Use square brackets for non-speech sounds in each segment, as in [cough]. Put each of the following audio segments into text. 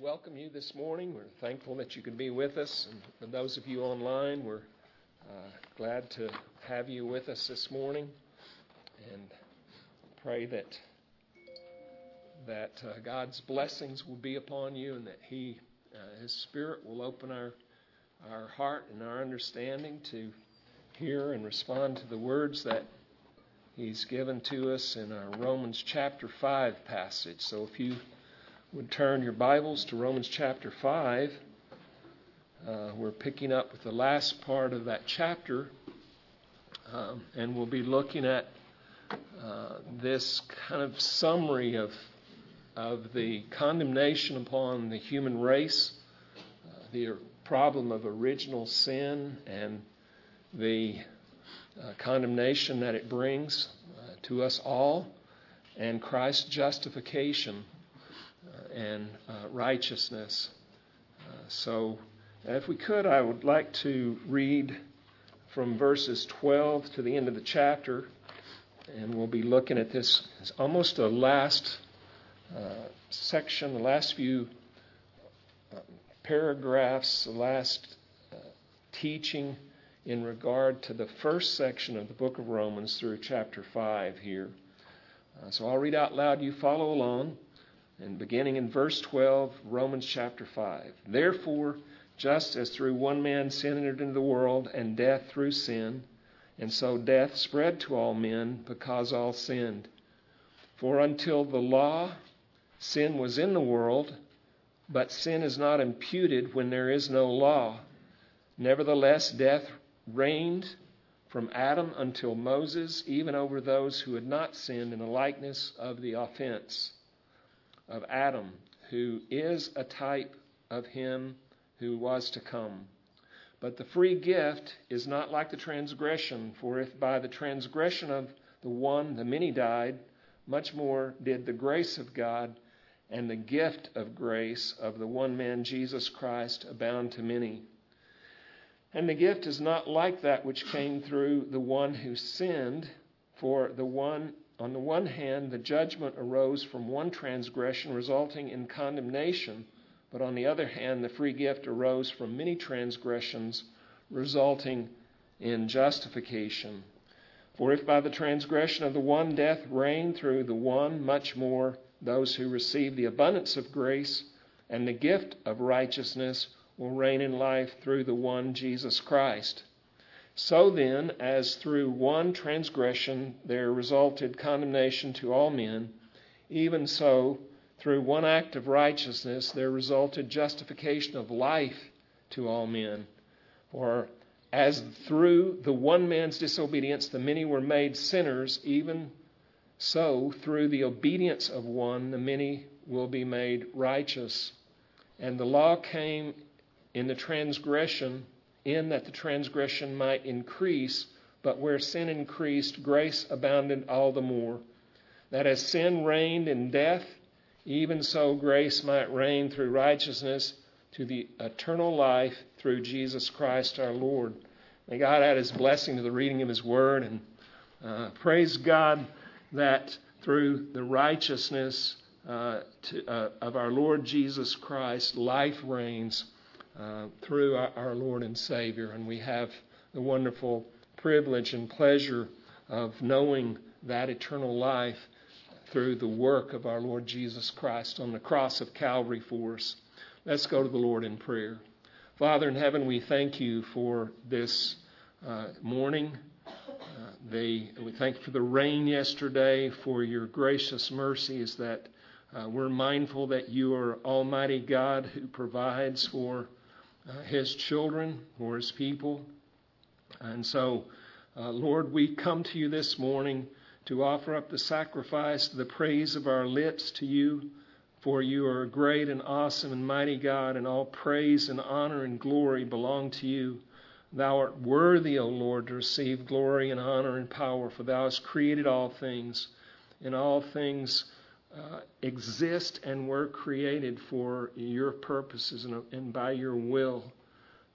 welcome you this morning. We're thankful that you can be with us. And those of you online, we're uh, glad to have you with us this morning. And pray that that uh, God's blessings will be upon you and that He, uh, His Spirit, will open our our heart and our understanding to hear and respond to the words that He's given to us in our Romans chapter 5 passage. So if you would turn your Bibles to Romans chapter 5. Uh, we're picking up with the last part of that chapter, um, and we'll be looking at uh, this kind of summary of, of the condemnation upon the human race, uh, the problem of original sin, and the uh, condemnation that it brings uh, to us all, and Christ's justification and uh, righteousness. Uh, so, if we could, I would like to read from verses 12 to the end of the chapter, and we'll be looking at this. Almost a last uh, section, the last few uh, paragraphs, the last uh, teaching in regard to the first section of the book of Romans through chapter 5 here. Uh, so I'll read out loud. You follow along. And beginning in verse 12, Romans chapter 5. Therefore, just as through one man sin entered into the world, and death through sin, and so death spread to all men because all sinned. For until the law, sin was in the world, but sin is not imputed when there is no law. Nevertheless, death reigned from Adam until Moses, even over those who had not sinned in the likeness of the offense of Adam, who is a type of him who was to come. But the free gift is not like the transgression, for if by the transgression of the one the many died, much more did the grace of God and the gift of grace of the one man Jesus Christ abound to many. And the gift is not like that which came through the one who sinned, for the one on the one hand, the judgment arose from one transgression, resulting in condemnation, but on the other hand, the free gift arose from many transgressions, resulting in justification. For if by the transgression of the one death reigned through the one, much more those who receive the abundance of grace and the gift of righteousness will reign in life through the one Jesus Christ. So then, as through one transgression there resulted condemnation to all men, even so, through one act of righteousness there resulted justification of life to all men. For as through the one man's disobedience the many were made sinners, even so through the obedience of one the many will be made righteous. And the law came in the transgression in that the transgression might increase, but where sin increased, grace abounded all the more. That as sin reigned in death, even so grace might reign through righteousness to the eternal life through Jesus Christ our Lord. May God add his blessing to the reading of his word and uh, praise God that through the righteousness uh, to, uh, of our Lord Jesus Christ, life reigns uh, through our, our Lord and Savior. And we have the wonderful privilege and pleasure of knowing that eternal life through the work of our Lord Jesus Christ on the cross of Calvary for us. Let's go to the Lord in prayer. Father in heaven, we thank you for this uh, morning. Uh, we thank you for the rain yesterday, for your gracious mercies that uh, we're mindful that you are Almighty God who provides for uh, his children or his people. And so, uh, Lord, we come to you this morning to offer up the sacrifice, the praise of our lips to you. For you are a great and awesome and mighty God, and all praise and honor and glory belong to you. Thou art worthy, O Lord, to receive glory and honor and power, for thou hast created all things, and all things uh, exist and were created for your purposes and, and by your will.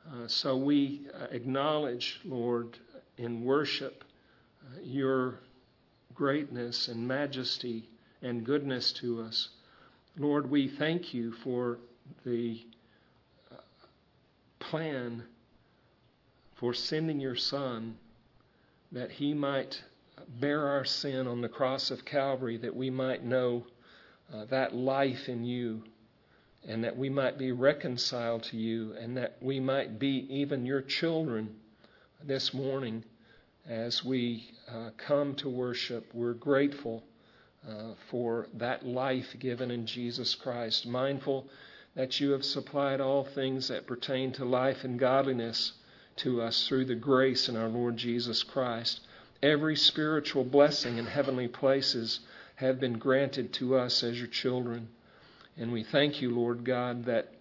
Uh, so we uh, acknowledge, Lord, in worship, uh, your greatness and majesty and goodness to us. Lord, we thank you for the plan for sending your Son that He might bear our sin on the cross of Calvary, that we might know uh, that life in you, and that we might be reconciled to you, and that we might be even your children this morning as we uh, come to worship. We're grateful uh, for that life given in Jesus Christ, mindful that you have supplied all things that pertain to life and godliness to us through the grace in our Lord Jesus Christ. Every spiritual blessing in heavenly places have been granted to us as your children. And we thank you, Lord God, that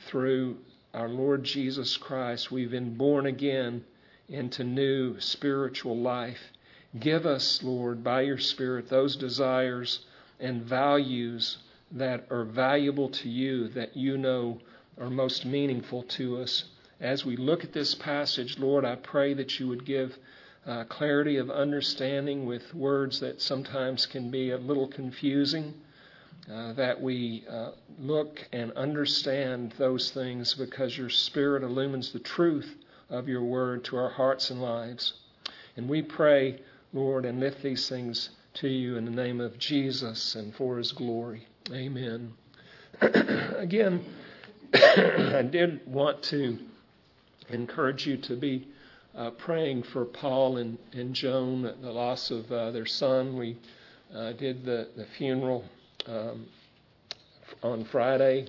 through our Lord Jesus Christ we've been born again into new spiritual life. Give us, Lord, by your Spirit, those desires and values that are valuable to you, that you know are most meaningful to us. As we look at this passage, Lord, I pray that you would give uh, clarity of understanding with words that sometimes can be a little confusing, uh, that we uh, look and understand those things because your Spirit illumines the truth of your word to our hearts and lives. And we pray, Lord, and lift these things to you in the name of Jesus and for his glory. Amen. [clears throat] Again, [clears throat] I did want to encourage you to be uh, praying for Paul and, and Joan, the loss of uh, their son. We uh, did the, the funeral um, on Friday,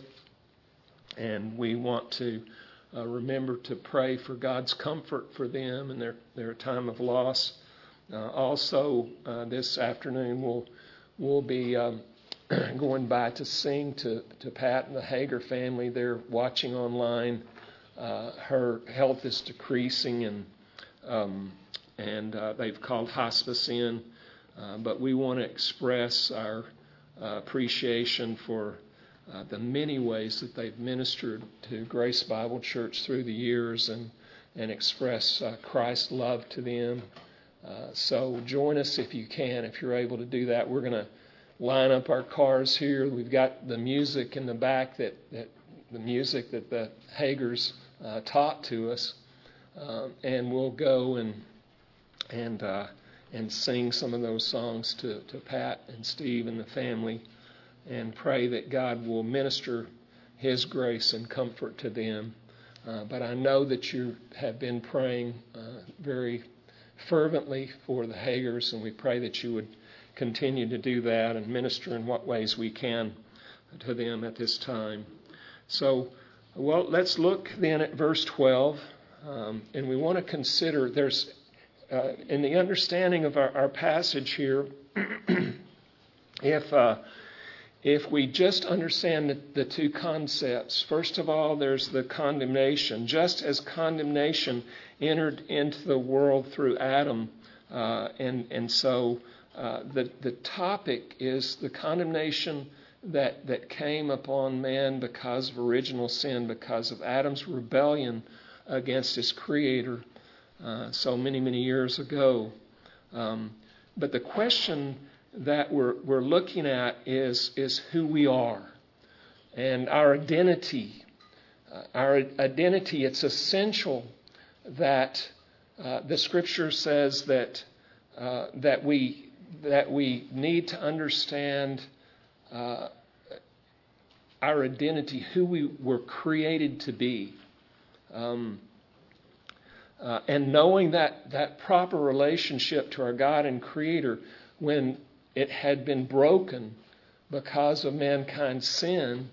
and we want to uh, remember to pray for God's comfort for them and their, their time of loss. Uh, also, uh, this afternoon we'll, we'll be um, [clears throat] going by to sing to, to Pat and the Hager family. They're watching online. Uh, her health is decreasing, and um, and uh, they've called hospice in. Uh, but we want to express our appreciation for uh, the many ways that they've ministered to Grace Bible Church through the years and, and express uh, Christ's love to them. Uh, so join us if you can, if you're able to do that. We're going to line up our cars here. We've got the music in the back that, that the music that the Hagers uh, taught to us, um, and we'll go and and uh, and sing some of those songs to, to Pat and Steve and the family and pray that God will minister His grace and comfort to them. Uh, but I know that you have been praying uh, very fervently for the Hagers, and we pray that you would continue to do that and minister in what ways we can to them at this time. So, well, let's look then at verse 12, um, and we want to consider there's, uh, in the understanding of our, our passage here, [clears throat] if uh, if we just understand the, the, two concepts, first of all, there's the condemnation. Just as condemnation entered into the world through Adam, uh, and, and so uh, the, the topic is the condemnation that, that came upon man because of original sin, because of Adam's rebellion against his Creator uh, so many, many years ago. Um, but the question that we're, we're looking at is, is who we are and our identity. Uh, our identity, it's essential that uh, the scripture says that, uh, that, we, that we need to understand uh, our identity, who we were created to be. Um, uh, and knowing that, that proper relationship to our God and Creator, when it had been broken because of mankind's sin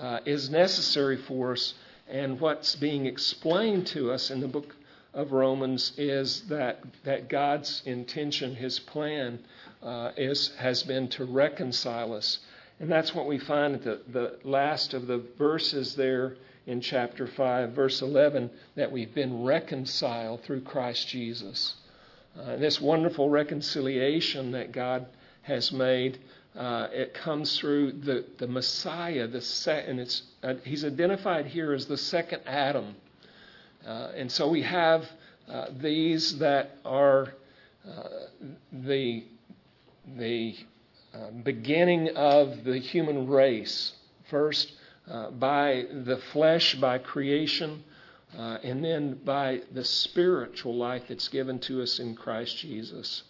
uh, is necessary for us. And what's being explained to us in the book of Romans is that, that God's intention, His plan, uh, is, has been to reconcile us. And that's what we find at the, the last of the verses there in chapter 5, verse 11, that we've been reconciled through Christ Jesus. Uh, this wonderful reconciliation that God has made. Uh, it comes through the, the Messiah, the se- and it's, uh, he's identified here as the second Adam. Uh, and so we have uh, these that are uh, the, the uh, beginning of the human race. First, uh, by the flesh, by creation, uh, and then by the spiritual life that's given to us in Christ Jesus.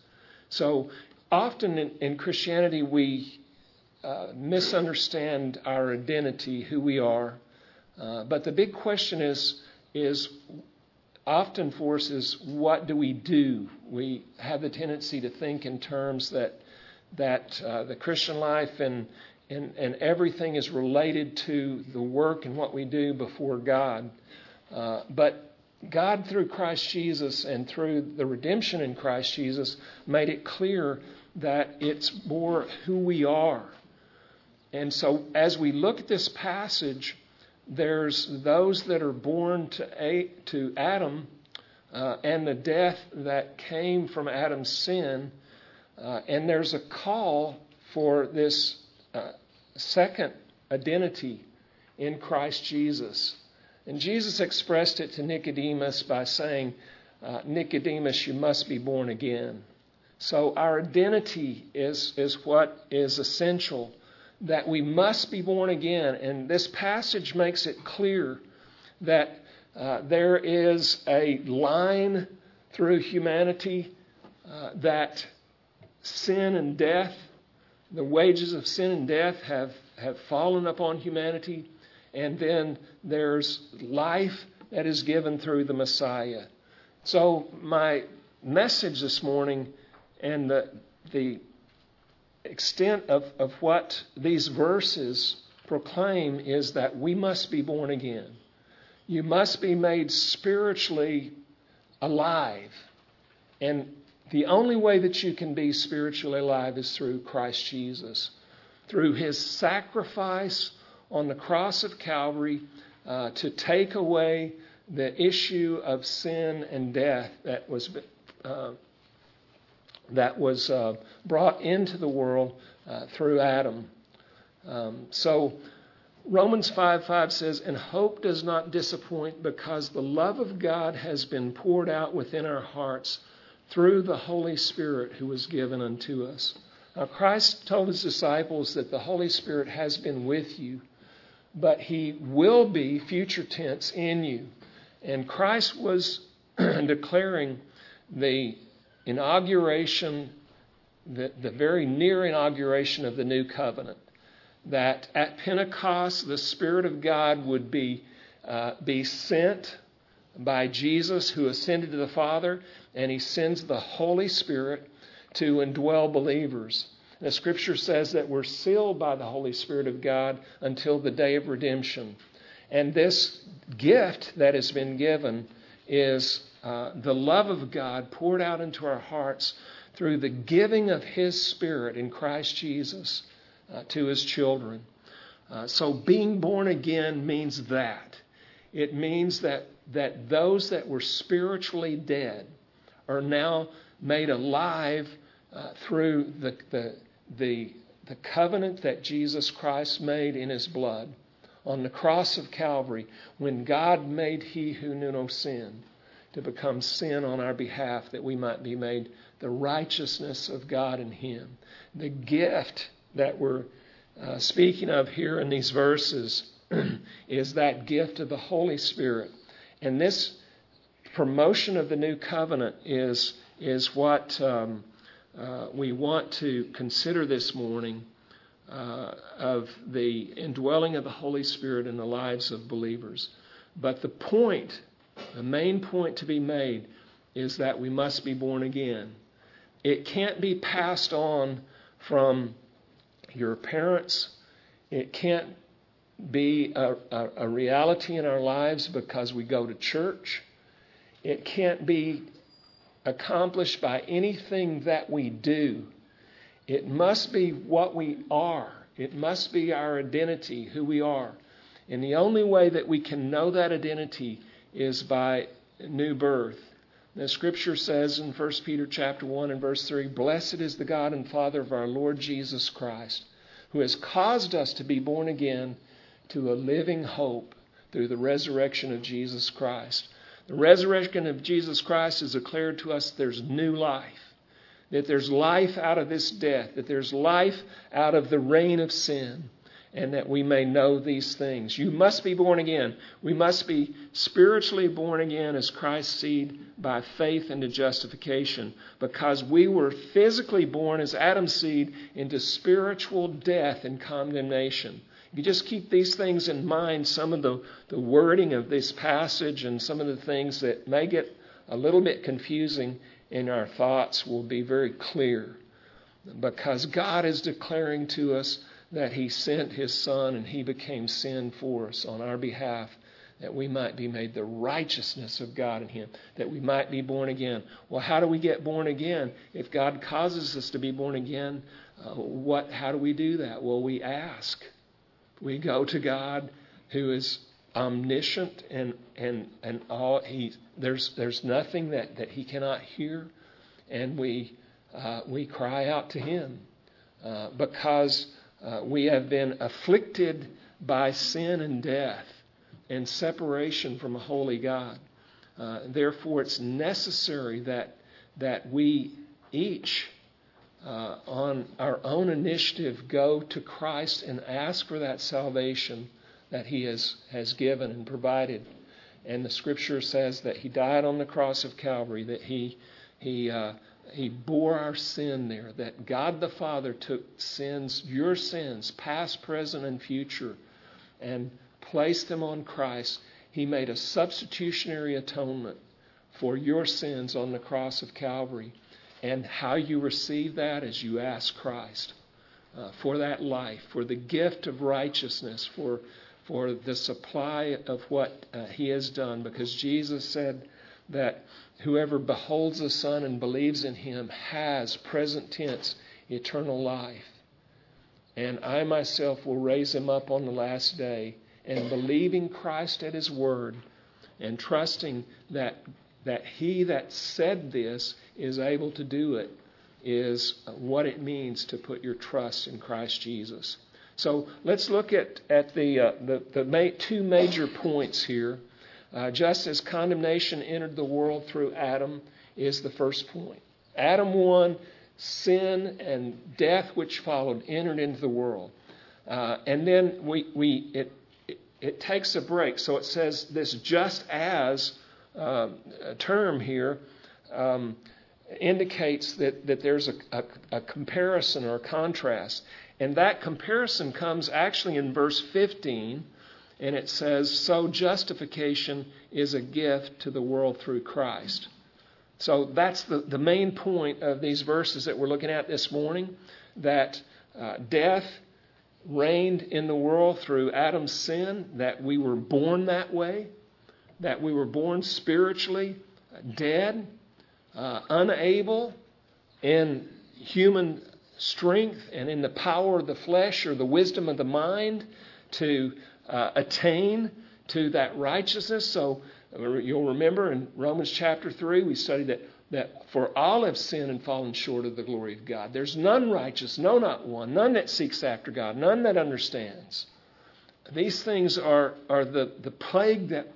So often in, in Christianity, we uh, misunderstand our identity, who we are. Uh, but the big question is, is often for us is what do we do? We have the tendency to think in terms that that uh, the Christian life and, and and everything is related to the work and what we do before God. Uh, but God, through Christ Jesus and through the redemption in Christ Jesus, made it clear that it's more who we are. And so, as we look at this passage, there's those that are born to, a, to Adam uh, and the death that came from Adam's sin. Uh, and there's a call for this uh, second identity in Christ Jesus. And Jesus expressed it to Nicodemus by saying, uh, Nicodemus, you must be born again. So our identity is, is what is essential that we must be born again. And this passage makes it clear that uh, there is a line through humanity uh, that sin and death, the wages of sin and death, have, have fallen upon humanity. And then there's life that is given through the Messiah. So, my message this morning and the, the extent of, of what these verses proclaim is that we must be born again. You must be made spiritually alive. And the only way that you can be spiritually alive is through Christ Jesus, through his sacrifice on the cross of Calvary uh, to take away the issue of sin and death that was uh, that was uh, brought into the world uh, through Adam. Um, so Romans 5 5 says, And hope does not disappoint because the love of God has been poured out within our hearts through the Holy Spirit who was given unto us. Now, Christ told his disciples that the Holy Spirit has been with you, but he will be, future tense, in you. And Christ was [clears throat] declaring the inauguration, the, the very near inauguration of the new covenant. That at Pentecost, the Spirit of God would be, uh, be sent by Jesus, who ascended to the Father, and he sends the Holy Spirit to indwell believers. The scripture says that we're sealed by the Holy Spirit of God until the day of redemption. And this gift that has been given is uh, the love of God poured out into our hearts through the giving of His Spirit in Christ Jesus uh, to His children. Uh, so being born again means that. It means that, that those that were spiritually dead are now made alive uh, through the, the, the, the covenant that Jesus Christ made in His blood on the cross of Calvary when God made He who knew no sin to become sin on our behalf that we might be made the righteousness of God in Him. The gift that we're uh, speaking of here in these verses [clears throat] is that gift of the Holy Spirit. And this promotion of the new covenant is, is what um, uh, we want to consider this morning uh, of the indwelling of the Holy Spirit in the lives of believers. But the point the main point to be made is that we must be born again. It can't be passed on from your parents. It can't be a, a, a, reality in our lives because we go to church. It can't be accomplished by anything that we do. It must be what we are. It must be our identity, who we are. And the only way that we can know that identity is by new birth. The scripture says in 1 Peter chapter 1 and verse 3, Blessed is the God and Father of our Lord Jesus Christ, who has caused us to be born again to a living hope through the resurrection of Jesus Christ. The resurrection of Jesus Christ has declared to us there's new life, that there's life out of this death, that there's life out of the reign of sin. and that we may know these things. You must be born again. We must be spiritually born again as Christ's seed by faith into justification because we were physically born as Adam's seed into spiritual death and condemnation. If you just keep these things in mind, some of the, the wording of this passage and some of the things that may get a little bit confusing in our thoughts will be very clear because God is declaring to us that He sent His Son and He became sin for us on our behalf, that we might be made the righteousness of God in Him, that we might be born again. Well, how do we get born again? If God causes us to be born again, uh, what? How do we do that? Well, we ask. We go to God, who is omniscient and and and all. He there's there's nothing that that He cannot hear, and we uh, we cry out to Him uh, because uh, we have been afflicted by sin and death and separation from a holy God. Uh, therefore, it's necessary that, that we each, uh, on our own initiative, go to Christ and ask for that salvation that He has, has given and provided. And the Scripture says that He died on the cross of Calvary, that He, he uh, he bore our sin there, that God the Father took sins, your sins, past, present, and future, and placed them on Christ. He made a substitutionary atonement for your sins on the cross of Calvary. And how you receive that is you ask Christ uh, for that life, for the gift of righteousness, for, for the supply of what uh, He has done. Because Jesus said that Whoever beholds the Son and believes in him has, present tense, eternal life. And I myself will raise him up on the last day. And believing Christ at his word and trusting that, that he that said this is able to do it is what it means to put your trust in Christ Jesus. So let's look at, at the, uh, the, the ma- two major points here uh, just as condemnation entered the world through Adam, is the first point. Adam 1, sin and death which followed entered into the world. Uh, and then we, we it, it, it, takes a break. So it says this just as uh, term here um, indicates that, that there's a, a, a comparison or a contrast. And that comparison comes actually in verse 15 and it says, So justification is a gift to the world through Christ. So that's the, the main point of these verses that we're looking at this morning that uh, death reigned in the world through Adam's sin, that we were born that way, that we were born spiritually dead, uh, unable in human strength and in the power of the flesh or the wisdom of the mind to uh, attain to that righteousness. So you'll remember in Romans chapter 3, we studied that, that for all have sinned and fallen short of the glory of God. There's none righteous, no, not one, none that seeks after God, none that understands. These things are, are the, the plague that,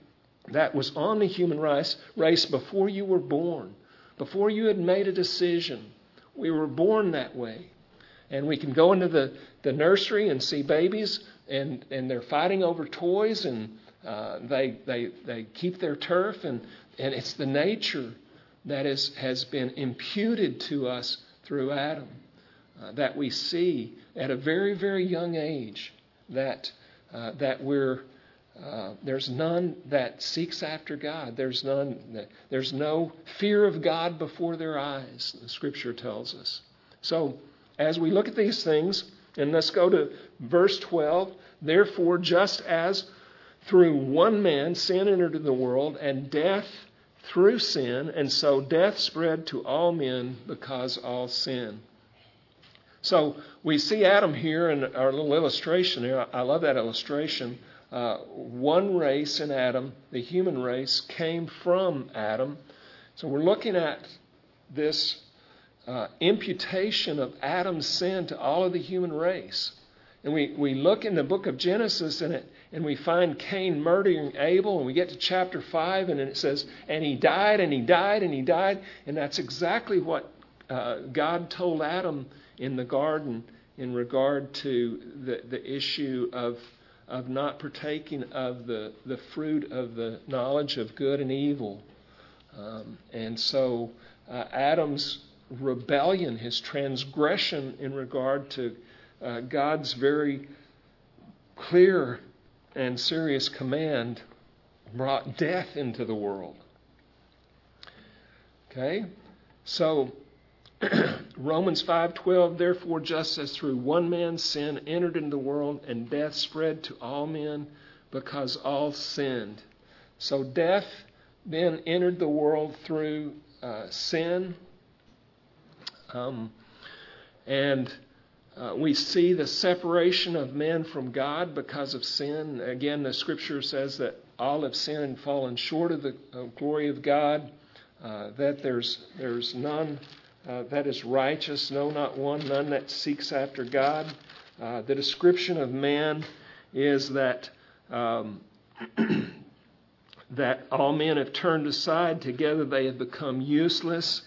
that was on the human race, race before you were born, before you had made a decision. We were born that way. And we can go into the, the nursery and see babies and and they're fighting over toys and uh, they they they keep their turf and and it's the nature that is has been imputed to us through Adam uh, that we see at a very very young age that uh, that we're uh, there's none that seeks after God. There's none. There's no fear of God before their eyes. The Scripture tells us. So, as we look at these things, and let's go to verse 12. Therefore, just as through one man sin entered the world, and death through sin, and so death spread to all men because all sin. So we see Adam here in our little illustration. I love that illustration. Uh, one race in Adam, the human race, came from Adam. So we're looking at this uh, imputation of Adam's sin to all of the human race. And we, we look in the book of Genesis and, it, and we find Cain murdering Abel, and we get to chapter 5, and it says, And he died, and he died, and he died. And that's exactly what uh, God told Adam in the garden in regard to the, the issue of, of not partaking of the, the fruit of the knowledge of good and evil. Um, and so uh, Adam's rebellion, his transgression in regard to uh, God's very clear and serious command, brought death into the world. Okay? So [clears throat] Romans 5:12 therefore just as through one man's sin entered into the world and death spread to all men because all sinned. So death then entered the world through uh, sin. Um, and uh, we see the separation of men from God because of sin. Again, the scripture says that all have sinned and fallen short of the uh, glory of God, uh, that there's, there's none uh, that is righteous, no, not one, none that seeks after God. Uh, the description of man is that um, [clears throat] that all men have turned aside; together they have become useless.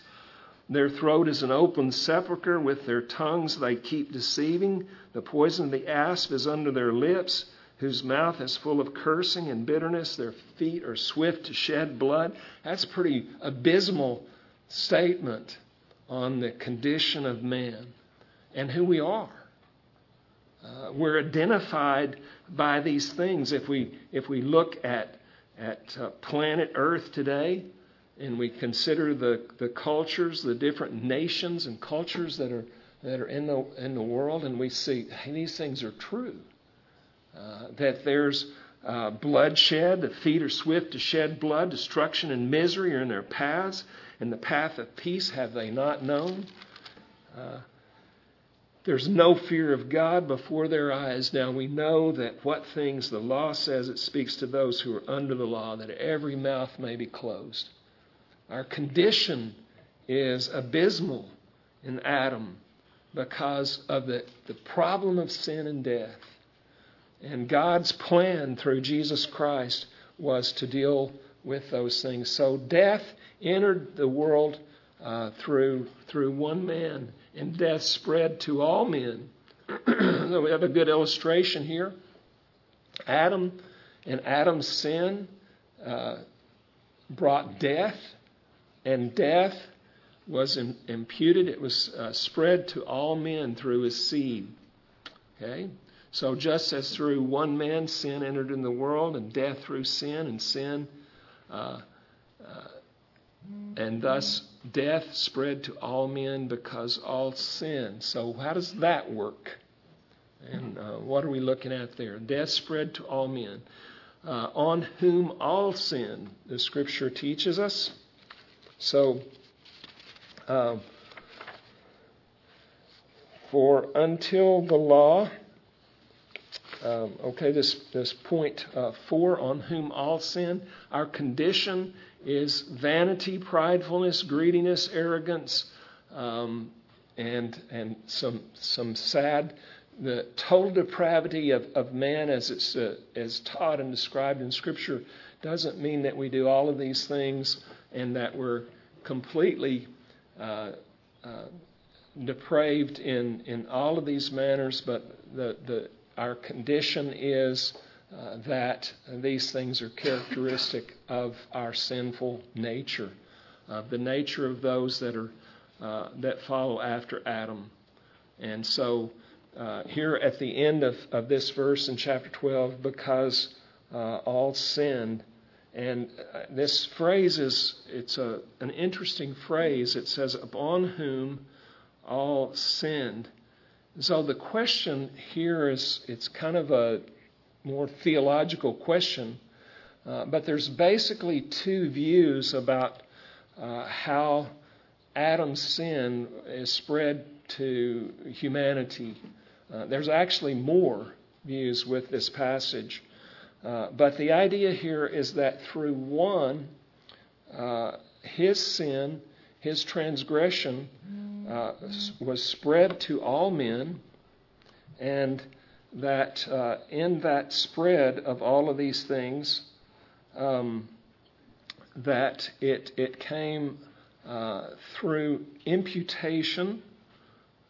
Their throat is an open sepulchre; with their tongues they keep deceiving. The poison of the asp is under their lips, whose mouth is full of cursing and bitterness. Their feet are swift to shed blood. That's a pretty abysmal statement on the condition of man and who we are. Uh, we're identified by these things. If we if we look at at uh, planet Earth today, and we consider the, the cultures, the different nations and cultures that are that are in the in the world, and we see hey, these things are true. Uh, that there's uh, bloodshed, the feet are swift to shed blood, destruction and misery are in their paths, and the path of peace have they not known. Uh, there's no fear of God before their eyes. Now we know that what things the law says, it speaks to those who are under the law, that every mouth may be closed. Our condition is abysmal in Adam because of the, the problem of sin and death. And God's plan through Jesus Christ was to deal with those things. So death entered the world uh, through through one man, and death spread to all men. [clears throat] so we have a good illustration here. Adam and Adam's sin uh, brought death, and death was imputed. It was uh, spread to all men through his seed. Okay. So just as through one man sin entered in the world, and death through sin, and sin, uh, uh, and thus death spread to all men because all sin. So how does that work? And uh, what are we looking at there? Death spread to all men, uh, on whom all sin. The Scripture teaches us. So. Um, for until the law, um, okay, this, this point uh, four, on whom all sin, our condition is vanity, pridefulness, greediness, arrogance, um, and, and some, some sad, the total depravity of, of man as it's uh, as taught and described in Scripture doesn't mean that we do all of these things and that we're completely uh, uh, depraved in, in all of these manners, but the, the our condition is uh, that these things are characteristic of our sinful nature, of the nature of those that are uh, that follow after Adam. And so, uh, here at the end of, of this verse in chapter 12, because uh, all sinned, and uh, this phrase is it's a, an interesting phrase. It says, "Upon whom all sinned." So the question here is it's kind of a more theological question, uh, but there's basically two views about uh, how Adam's sin is spread to humanity. Uh, there's actually more views with this passage. Uh, but the idea here is that through one, uh, his sin, his transgression, uh, was spread to all men, and that uh, in that spread of all of these things, um, that it it came uh, through imputation,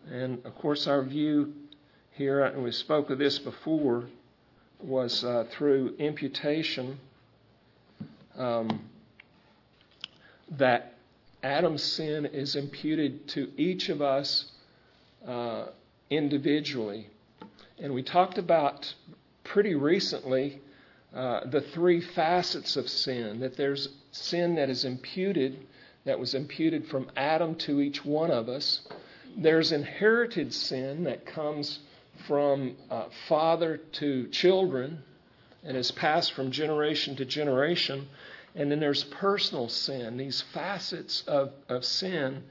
and of course our view here, and we spoke of this before, was uh, through imputation. Um, that Adam's sin is imputed to each of us uh, individually. And we talked about pretty recently uh, the three facets of sin that there's sin that is imputed, that was imputed from Adam to each one of us. There's inherited sin that comes from uh, father to children and is passed from generation to generation. And then there's personal sin. These facets of, of sin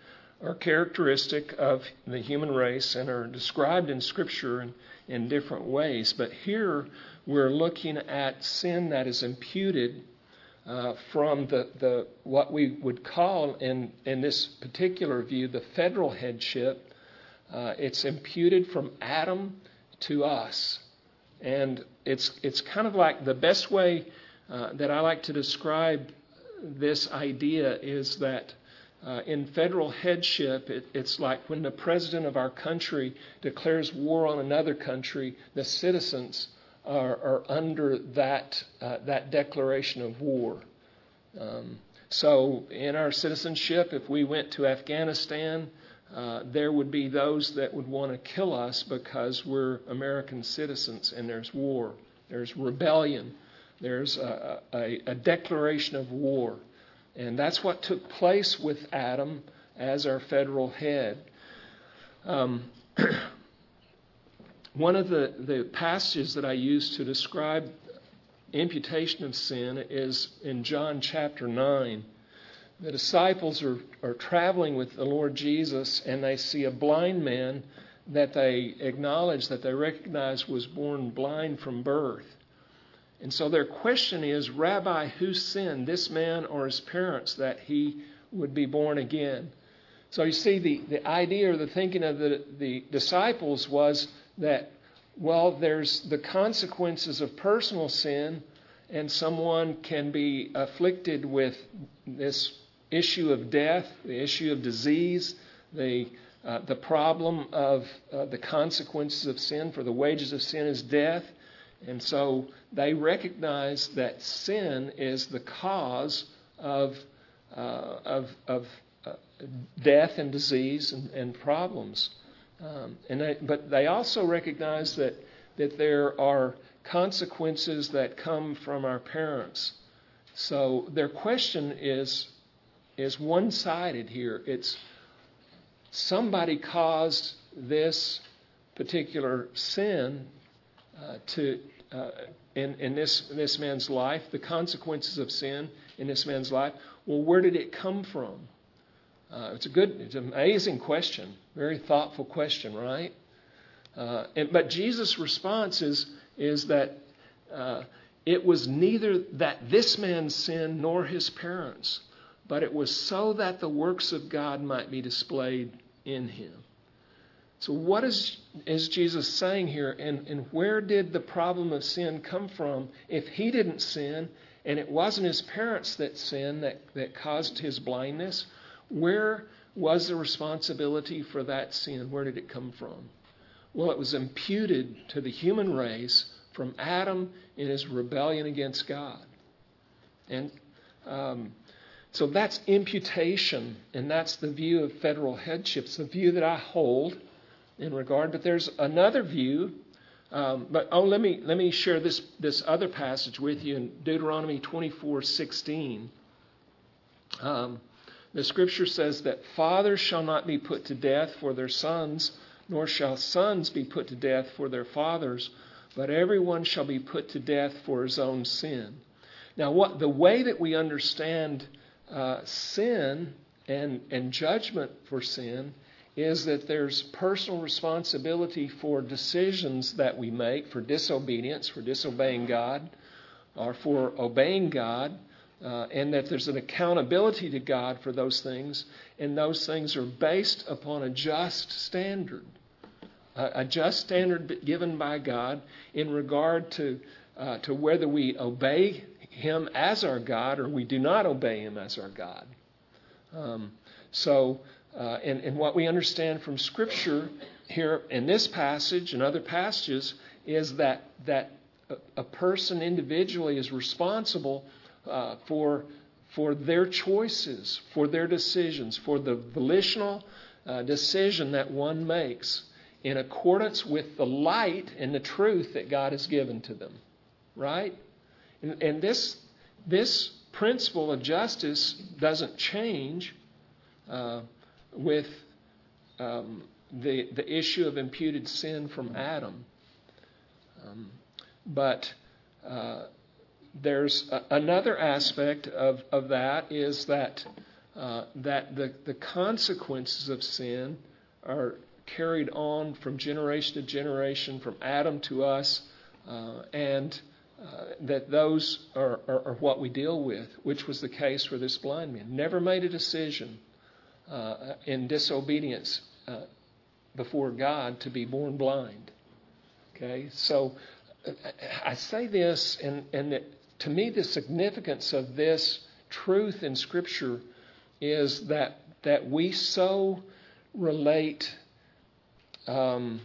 are characteristic of the human race and are described in Scripture in, in different ways. But here we're looking at sin that is imputed uh, from the, the what we would call in, in this particular view the federal headship. Uh, it's imputed from Adam to us. And it's, it's kind of like the best way uh, that I like to describe this idea is that uh, in federal headship, it, it's like when the president of our country declares war on another country, the citizens are, are under that, uh, that declaration of war. Um, so, in our citizenship, if we went to Afghanistan, uh, there would be those that would want to kill us because we're American citizens and there's war, there's rebellion, there's a, a, a declaration of war. And that's what took place with Adam as our federal head. Um, [clears throat] one of the, the passages that I use to describe imputation of sin is in John chapter 9. The disciples are, are traveling with the Lord Jesus and they see a blind man that they acknowledge, that they recognize was born blind from birth. And so their question is Rabbi, who sinned, this man or his parents, that he would be born again? So you see, the, the idea or the thinking of the, the disciples was that, well, there's the consequences of personal sin, and someone can be afflicted with this issue of death, the issue of disease, the, uh, the problem of uh, the consequences of sin, for the wages of sin is death. And so they recognize that sin is the cause of, uh, of, of uh, death and disease and, and problems. Um, and they, but they also recognize that, that there are consequences that come from our parents. So their question is, is one sided here. It's somebody caused this particular sin uh, to, uh, in, in this, this man's life, the consequences of sin in this man's life. Well, where did it come from? Uh, it's a good, it's an amazing question, very thoughtful question, right? Uh, and, but Jesus' response is, is that uh, it was neither that this man's sin nor his parents, but it was so that the works of God might be displayed in him. So, what is, is Jesus saying here? And, and where did the problem of sin come from if he didn't sin and it wasn't his parents that sinned that, that caused his blindness? Where was the responsibility for that sin? Where did it come from? Well, it was imputed to the human race from Adam in his rebellion against God. And um, so that's imputation, and that's the view of federal headship. It's the view that I hold in regard. But there's another view. Um, but oh, let me let me share this this other passage with you in Deuteronomy 24:16. Um, the scripture says that fathers shall not be put to death for their sons, nor shall sons be put to death for their fathers, but everyone shall be put to death for his own sin. Now, what the way that we understand uh, sin and and judgment for sin is that there's personal responsibility for decisions that we make for disobedience, for disobeying God, or for obeying God, uh, and that there's an accountability to God for those things, and those things are based upon a just standard. a just standard given by God in regard to, uh, to whether we obey Him as our God or we do not obey Him as our God. Um, so uh, and, and what we understand from Scripture here in this passage and other passages is that, that a, person individually is responsible uh, for, for their choices, for their decisions, for the volitional uh, decision that one makes in accordance with the light and the truth that God has given to them. Right? And, and this, this principle of justice doesn't change uh, with um, the, the issue of imputed sin from Adam. Um, but uh, there's a, another aspect of, of that is that, uh, that the, the consequences of sin are carried on from generation to generation, from Adam to us, uh, and uh, that those are, are, are, what we deal with, which was the case for this blind man. Never made a decision uh, in disobedience uh, before God to be born blind. Okay, so uh, I say this, and, and that to me, the significance of this truth in Scripture is that that we so relate. Um,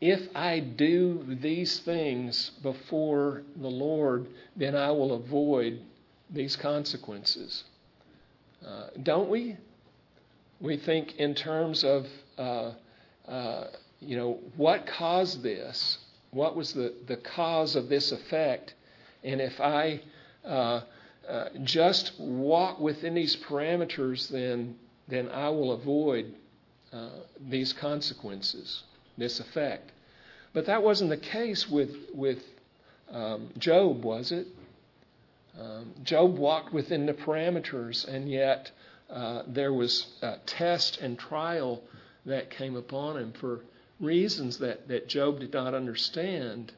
if I do these things before the Lord, then I will avoid these consequences. Uh, don't we? We think in terms of, uh, uh, you know, what caused this? What was the, the cause of this effect? And if I uh, uh, just walk within these parameters, then, then I will avoid uh, these consequences, this effect. But that wasn't the case with, with um, Job, was it? Um, Job walked within the parameters, and yet uh, there was a test and trial that came upon him for reasons that, that Job did not understand.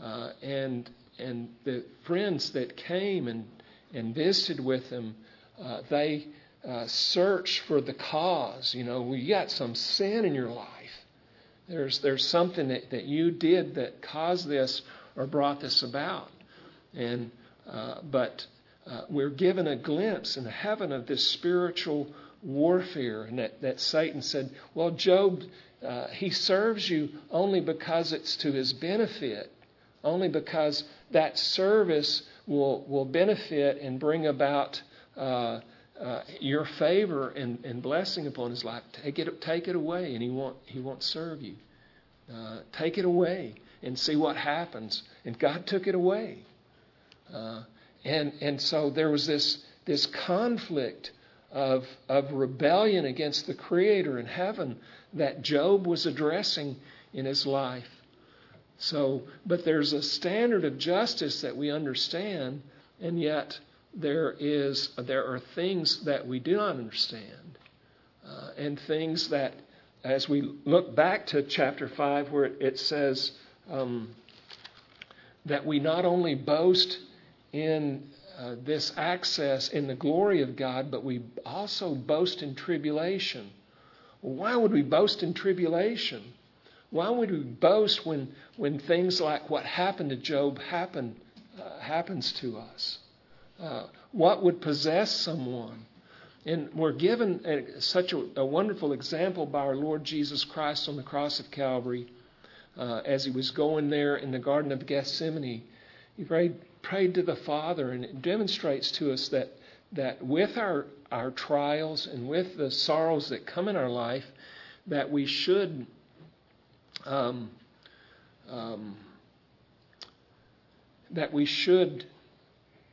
Uh, and and the friends that came and, and visited with him, uh, they uh, searched for the cause. You know, we got some sin in your life. There's, there's something that, that you did that caused this or brought this about. And, uh, but uh, we're given a glimpse in the heaven of this spiritual warfare. And that, that Satan said, Well, Job, uh, he serves you only because it's to his benefit, only because that service will, will benefit and bring about. Uh, uh, your favor and, and, blessing upon his life. Take it, take it away, and he won't, he won't serve you. Uh, take it away and see what happens. And God took it away. Uh, and, and so there was this, this conflict of, of rebellion against the Creator in heaven that Job was addressing in his life. So, but there's a standard of justice that we understand, and yet there is there are things that we do not understand, uh, and things that, as we look back to chapter five, where it, it says um, that we not only boast in uh, this access in the glory of God, but we also boast in tribulation. Well, why would we boast in tribulation? Why would we boast when, when things like what happened to Job happen, uh, happens to us? Uh, what would possess someone? And we're given a, such a, a, wonderful example by our Lord Jesus Christ on the cross of Calvary uh, as he was going there in the Garden of Gethsemane. He prayed, prayed to the Father, and it demonstrates to us that, that with our, our trials and with the sorrows that come in our life, that we should um, um, that we should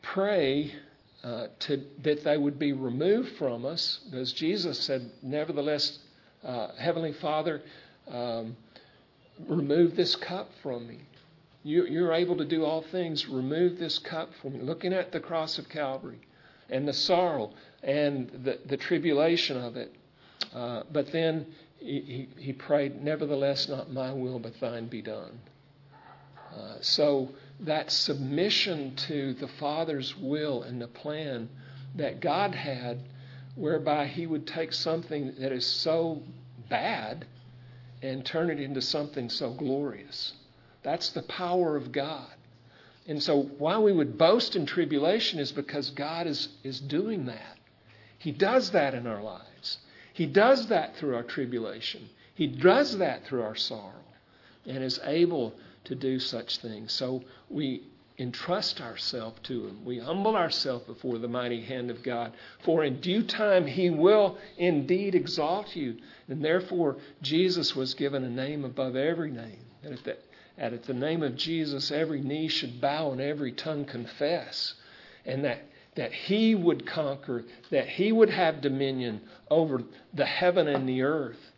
pray uh, to, that they would be removed from us, as Jesus said, Nevertheless, uh, Heavenly Father, um, remove this cup from me. You, you're able to do all things. Remove this cup from me. Looking at the cross of Calvary and the sorrow and the, the tribulation of it. Uh, but then he, he, he, prayed, Nevertheless, not my will, but thine be done. Uh, so that submission to the Father's will and the plan that God had, whereby He would take something that is so bad and turn it into something so glorious. That's the power of God. And so, why we would boast in tribulation is because God is, is doing that. He does that in our lives. He does that through our tribulation. He does that through our sorrow and is able to do such things. So we entrust ourselves to Him. We humble ourselves before the mighty hand of God. For in due time He will indeed exalt you. And therefore, Jesus was given a name above every name. And at the, at the name of Jesus, every knee should bow and every tongue confess. And that, that He would conquer, that He would have dominion over the heaven and the earth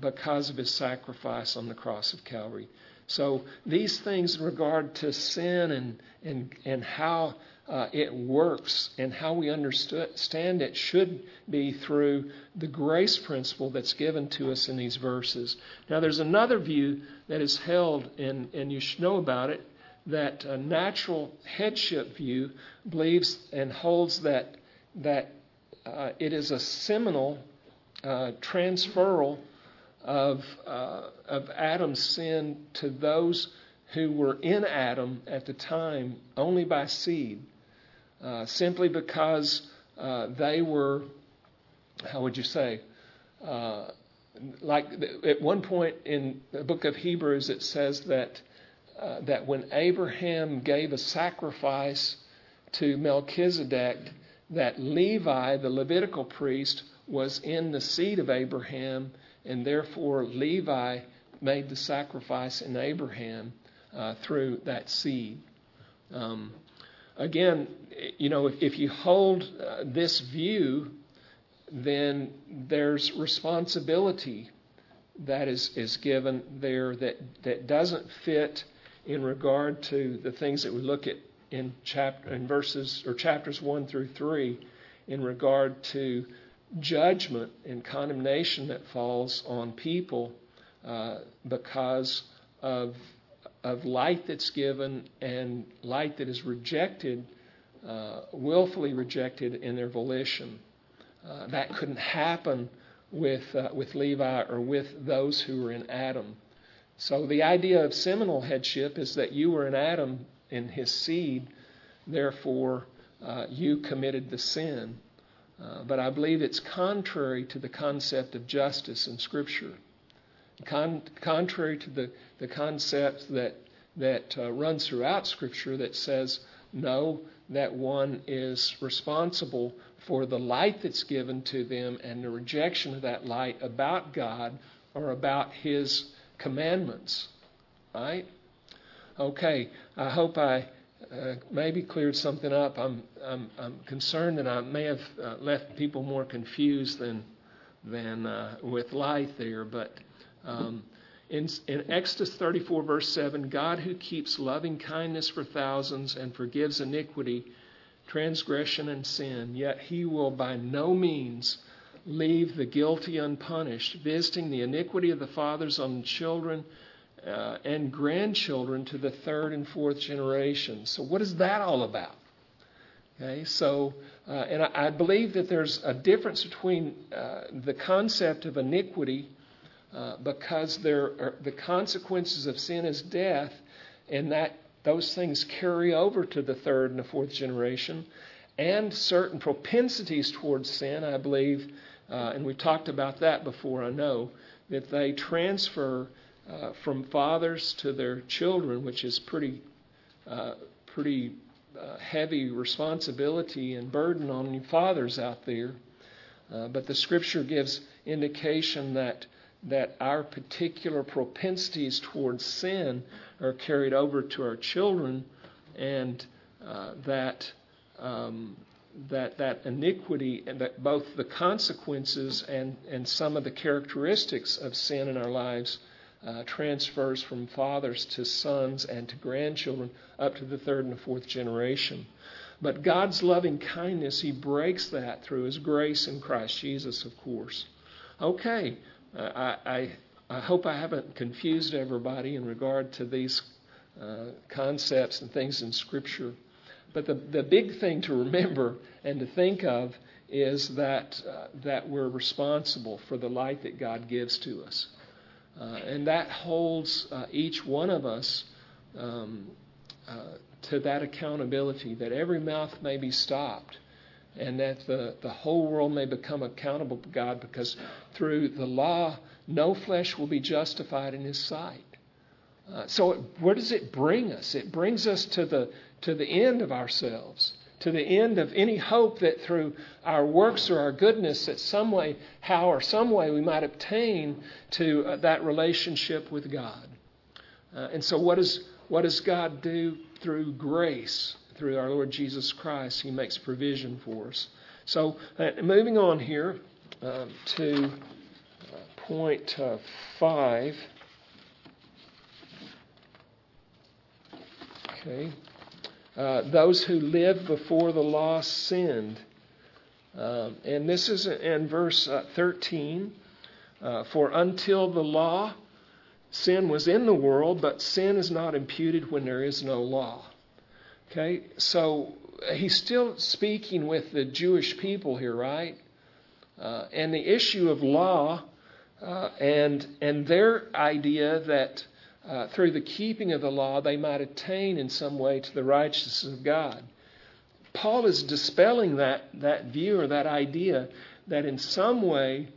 because of His sacrifice on the cross of Calvary. So these things in regard to sin and, and, and how uh, it works and how we understand it should be through the grace principle that's given to us in these verses. Now, there's another view that is held, and, and you should know about it, that a natural headship view believes and holds that, that uh, it is a seminal uh, transferal of, uh, of Adam's sin to those who were in Adam at the time only by seed, uh, simply because uh, they were, how would you say, uh, like at one point in the book of Hebrews, it says that uh, that when Abraham gave a sacrifice to Melchizedek, that Levi, the Levitical priest, was in the seed of Abraham and therefore Levi made the sacrifice in Abraham uh, through that seed. Um, again, you know, if, if you hold uh, this view, then there's responsibility that is, is given there that, that doesn't fit in regard to the things that we look at in chapter in verses or chapters one through three in regard to judgment and condemnation that falls on people uh, because of, of light that's given and light that is rejected, uh, willfully rejected in their volition. Uh, that couldn't happen with, uh, with Levi or with those who were in Adam. So the idea of seminal headship is that you were in Adam in his seed, therefore uh, you committed the sin. Uh, but I believe it's contrary to the concept of justice in Scripture. Con- contrary to the, the concept that, that uh, runs throughout Scripture that says, no, that one is responsible for the light that's given to them and the rejection of that light about God or about His commandments. Right? Okay, I hope I uh, maybe cleared something up. I'm, I'm, I'm, concerned that I may have uh, left people more confused than, than uh, with light there. But um, in, in Exodus 34, verse 7, God who keeps loving kindness for thousands and forgives iniquity, transgression, and sin, yet he will by no means leave the guilty unpunished, visiting the iniquity of the fathers on children uh, and grandchildren to the third and fourth generation. So, what is that all about? Okay, so, uh, and I, I, believe that there's a difference between uh, the concept of iniquity, uh, because there are, the consequences of sin is death, and that those things carry over to the third and the fourth generation, and certain propensities towards sin. I believe, uh, and we've talked about that before. I know that they transfer uh, from fathers to their children, which is pretty, uh, pretty uh, heavy responsibility and burden on fathers out there. But the Scripture gives indication that that our particular propensities towards sin are carried over to our children, and uh, that um, that that iniquity and that both the consequences and and some of the characteristics of sin in our lives uh, transfers from fathers to sons and to grandchildren up to the third and the fourth generation. But God's loving kindness, He breaks that through His grace in Christ Jesus, of course. Okay, I, I, hope I haven't confused everybody in regard to these uh, concepts and things in Scripture. But the, the big thing to remember and to think of is that, uh, that we're responsible for the light that God gives to us. Uh, and that holds uh, each one of us um, uh, to that accountability that every mouth may be stopped. And that the, the whole world may become accountable to God because through the law, no flesh will be justified in His sight. Uh, so, where does it bring us? It brings us to the, to the end of ourselves, to the end of any hope that through our works or our goodness, that some way, how or some way, we might obtain to uh, that relationship with God. Uh, and so, what, is, what does God do through grace? Through our Lord Jesus Christ, He makes provision for us. So, uh, moving on here um, to uh, point uh, five. Okay. Uh, those who lived before the law sinned. Um, and this is in verse uh, 13. Uh, For until the law, sin was in the world, but sin is not imputed when there is no law. Okay, so he's still speaking with the Jewish people here, right? Uh, and the issue of law uh, and and their idea that uh, through the keeping of the law, they might attain in some way to the righteousness of God. Paul is dispelling that, that view or that idea that in some way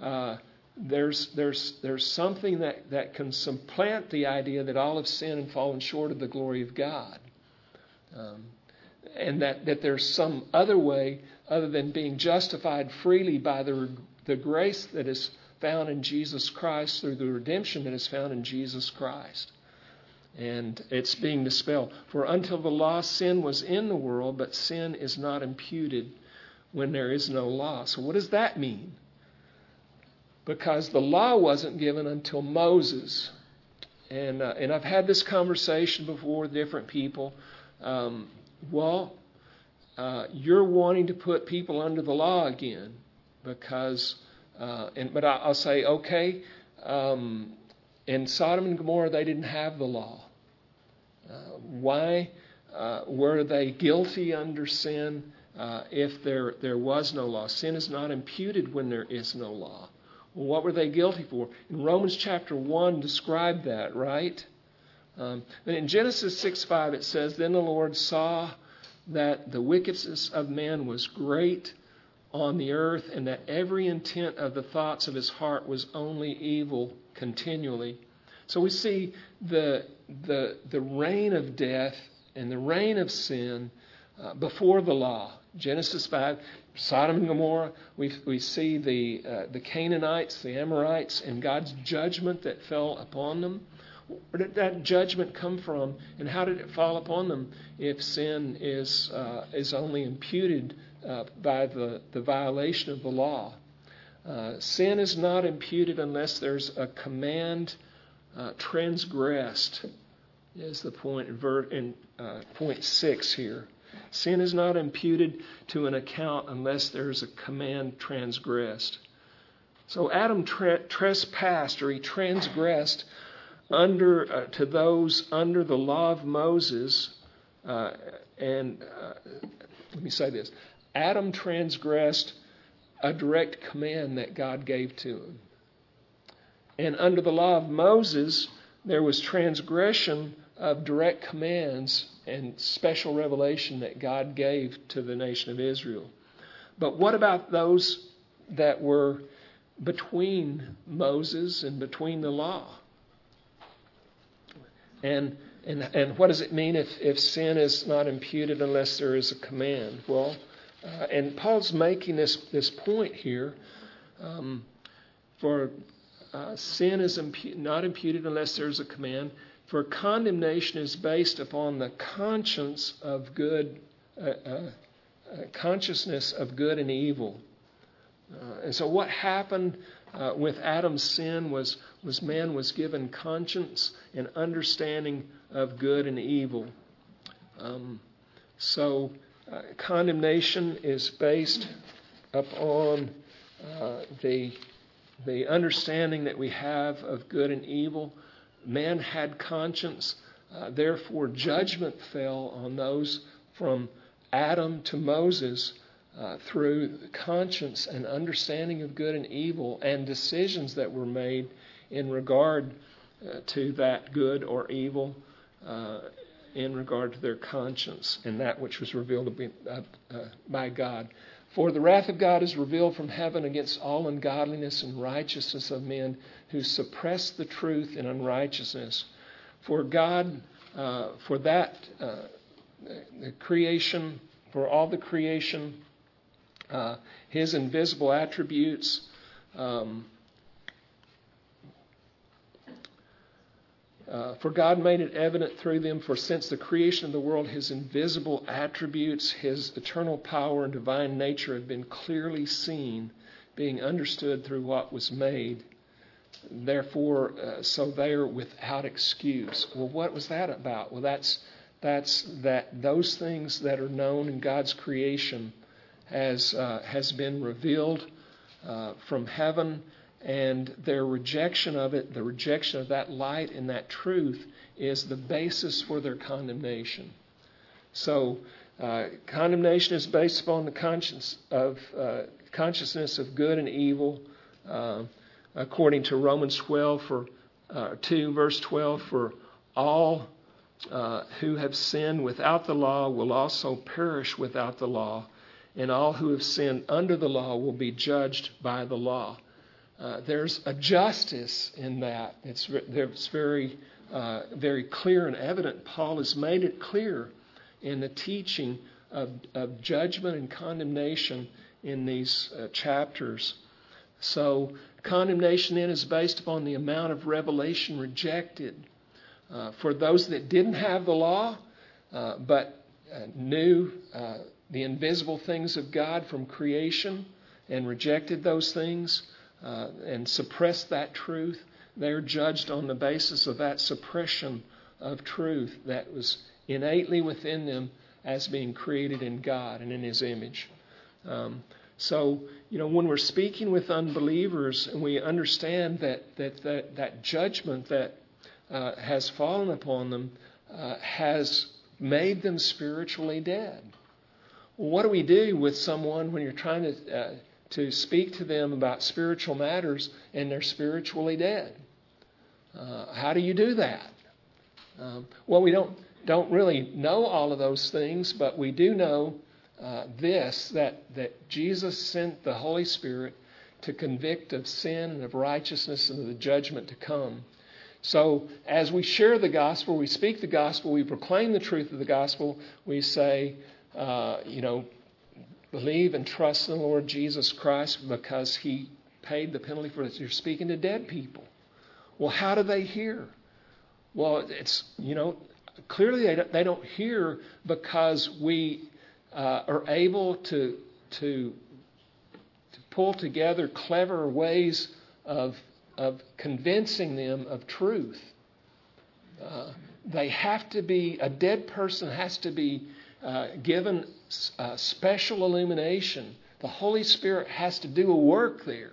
uh, there's, there's, there's something that, that can supplant the idea that all have sinned and fallen short of the glory of God. Um, and that, that there's some other way other than being justified freely by the, the grace that is found in Jesus Christ through the redemption that is found in Jesus Christ. And it's being dispelled. For until the law, sin was in the world, but sin is not imputed when there is no law. So, what does that mean? Because the law wasn't given until Moses. And, uh, and I've had this conversation before with different people. Um, well, uh, you're wanting to put people under the law again because uh, and, but I, will say, okay, um, in Sodom and Gomorrah, they didn't have the law. Uh, why uh, were they guilty under sin uh, if there, there was no law? Sin is not imputed when there is no law. Well, what were they guilty for? In Romans chapter 1 described that, right? Um, in Genesis 6 5, it says, Then the Lord saw that the wickedness of man was great on the earth, and that every intent of the thoughts of his heart was only evil continually. So we see the, the, the reign of death and the reign of sin uh, before the law. Genesis 5, Sodom and Gomorrah, we, we see the, uh, the Canaanites, the Amorites, and God's judgment that fell upon them. Where did that judgment come from, and how did it fall upon them if sin is, uh, is only imputed uh, by the, the violation of the law. Uh, sin is not imputed unless there's a command uh, transgressed, is the point in, ver- in uh, point six here. Sin is not imputed to an account unless there's a command transgressed. So Adam tra- trespassed or he transgressed under uh, to those under the law of Moses, uh, and uh, let me say this: Adam transgressed a direct command that God gave to him. And under the law of Moses, there was transgression of direct commands and special revelation that God gave to the nation of Israel. But what about those that were between Moses and between the law? And, and, and what does it mean if, if sin is not imputed unless there is a command? Well, uh, and Paul's making this, this point here um, for uh, sin is impu- not imputed unless there's a command, for condemnation is based upon the conscience of good, uh, uh, uh consciousness of good and evil. Uh, and so, what happened with Adam's sin was, was man was given conscience and understanding of good and evil. Um, so, uh, condemnation is based upon uh, the, the understanding that we have of good and evil. Man had conscience, uh, therefore, judgment fell on those from Adam to Moses uh, through conscience and understanding of good and evil and decisions that were made in regard uh, to that good or evil. Uh, in regard to their conscience and that which was revealed uh, uh, by God. For the wrath of God is revealed from heaven against all ungodliness and righteousness of men who suppress the truth in unrighteousness. For God, for that, the creation, for all the creation, uh, His invisible attributes, um, Uh, for God made it evident through them, for since the creation of the world, his invisible attributes, his eternal power and divine nature have been clearly seen, being understood through what was made. Therefore, uh, so they are without excuse. Well, what was that about? Well, that's that's that those things that are known in God's creation has uh, has been revealed uh, from heaven and their rejection of it, the rejection of that light and that truth, is the basis for their condemnation. So, uh, condemnation is based upon the conscience of, uh, consciousness of good and evil, uh, according to Romans 12 for uh, 2 verse 12 for all uh, who have sinned without the law will also perish without the law, and all who have sinned under the law will be judged by the law. Uh, there's a justice in that. It's, it's very, uh, very clear and evident. Paul has made it clear in the teaching of, of judgment and condemnation in these uh, chapters. So, condemnation then is based upon the amount of revelation rejected. Uh, for those that didn't have the law, uh, but knew the invisible things of God from creation and rejected those things, uh, and suppressed that truth, they're judged on the basis of that suppression of truth that was innately within them as being created in God and in His image. Um, so, you know, when we're speaking with unbelievers and we understand that that that, that judgment that uh, has fallen upon them uh, has made them spiritually dead. What do we do with someone when you're trying to uh, to speak to them about spiritual matters and they're spiritually dead. Uh, how do you do that? Um, well, we don't don't really know all of those things, but we do know uh, this that that Jesus sent the Holy Spirit to convict of sin and of righteousness and of the judgment to come. So, as we share the gospel, we speak the gospel, we proclaim the truth of the gospel, we say, uh, you know, believe and trust in the Lord Jesus Christ because He paid the penalty for this. You're speaking to dead people. Well, how do they hear? Well, it's, you know, clearly they don't hear because we uh, are able to, to, to pull together clever ways of, of convincing them of truth. Uh, they have to be, a dead person has to be uh, given uh, special illumination. The Holy Spirit has to do a work there.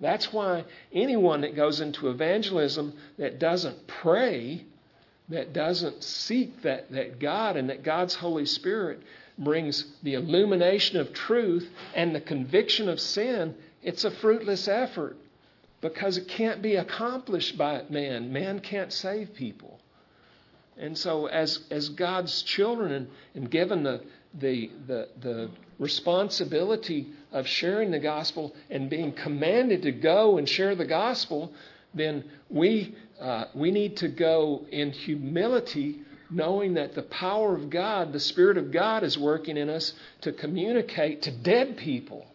That's why anyone that goes into evangelism that doesn't pray, that doesn't seek that, that God and that God's Holy Spirit brings the illumination of truth and the conviction of sin, it's a fruitless effort because it can't be accomplished by man. Man can't save people. And so, as, as God's children and, and given the, the, the, the responsibility of sharing the gospel and being commanded to go and share the gospel, then we, uh, we need to go in humility, knowing that the power of God, the Spirit of God, is working in us to communicate to dead people.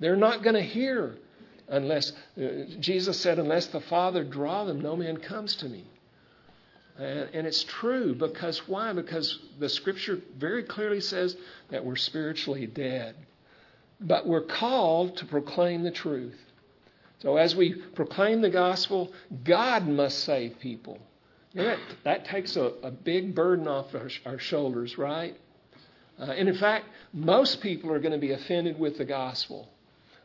They're not going to hear unless, uh, Jesus said, unless the Father draw them, no man comes to me. And, it's true because why? Because the scripture very clearly says that we're spiritually dead. But we're called to proclaim the truth. So as we proclaim the gospel, God must save people. that, that takes a, a, big burden off our, our shoulders, right? Uh, and in fact, most people are going to be offended with the gospel,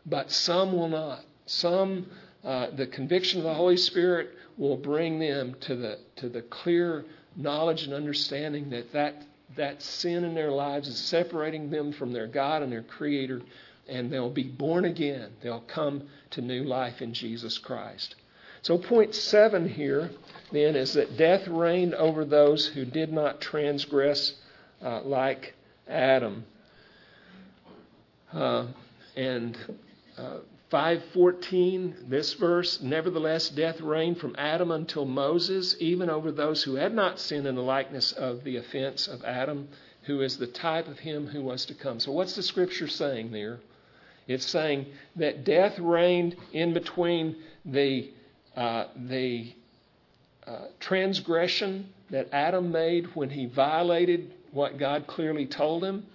but some will not. Some, uh, the conviction of the Holy Spirit will bring them to the, to the clear knowledge and understanding that, that that sin in their lives is separating them from their God and their Creator, and they'll be born again. They'll come to new life in Jesus Christ. So, point seven here then is that death reigned over those who did not transgress uh, like Adam. Uh, and uh, 514, this verse, nevertheless, death reigned from Adam until Moses, even over those who had not sinned in the likeness of the offense of Adam, who is the type of him who was to come. So, what's the scripture saying there? It's saying that death reigned in between the, uh, the uh, transgression that Adam made when he violated what God clearly told him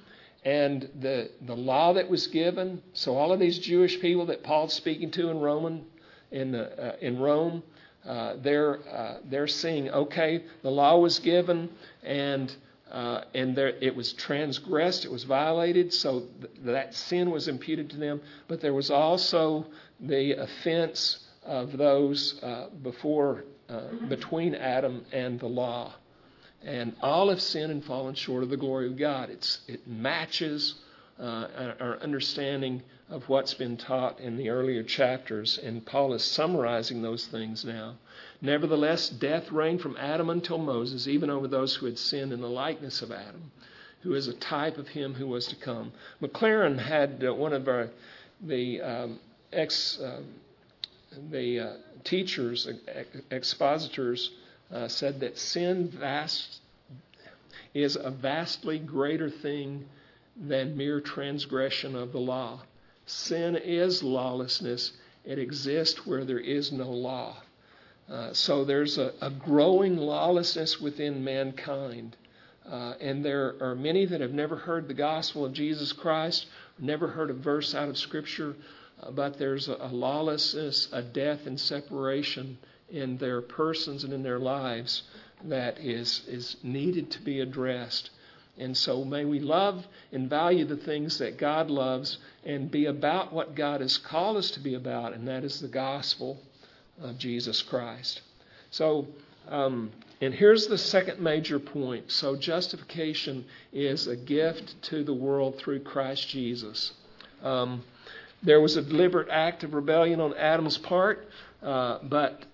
and the, the law that was given. So all of these Jewish people that Paul's speaking to in Roman in the, uh, in Rome, uh, they're uh, they're seeing okay, the law was given and uh, and there, it was transgressed, it was violated, so th- that sin was imputed to them. But there was also the offense of those uh, before uh, between Adam and the law. And all have sinned and fallen short of the glory of God. It's, it matches uh, our understanding of what's been taught in the earlier chapters, and Paul is summarizing those things now. Nevertheless, death reigned from Adam until Moses, even over those who had sinned in the likeness of Adam, who is a type of him who was to come. Maclaren had uh, one of our the um, ex um, the uh, teachers, expositors uh, said that sin vast is a vastly greater thing than mere transgression of the law. Sin is lawlessness. It exists where there is no law. Uh, so there's a, a, growing lawlessness within mankind. Uh, and there are many that have never heard the gospel of Jesus Christ, never heard a verse out of Scripture, uh, but there's a, a lawlessness, a death, and separation in their persons and in their lives that is, is needed to be addressed. And so may we love and value the things that God loves and be about what God has called us to be about, and that is the gospel of Jesus Christ. So, um, and here's the second major point. So, justification is a gift to the world through Christ Jesus. Um, there was a deliberate act of rebellion on Adam's part, uh, but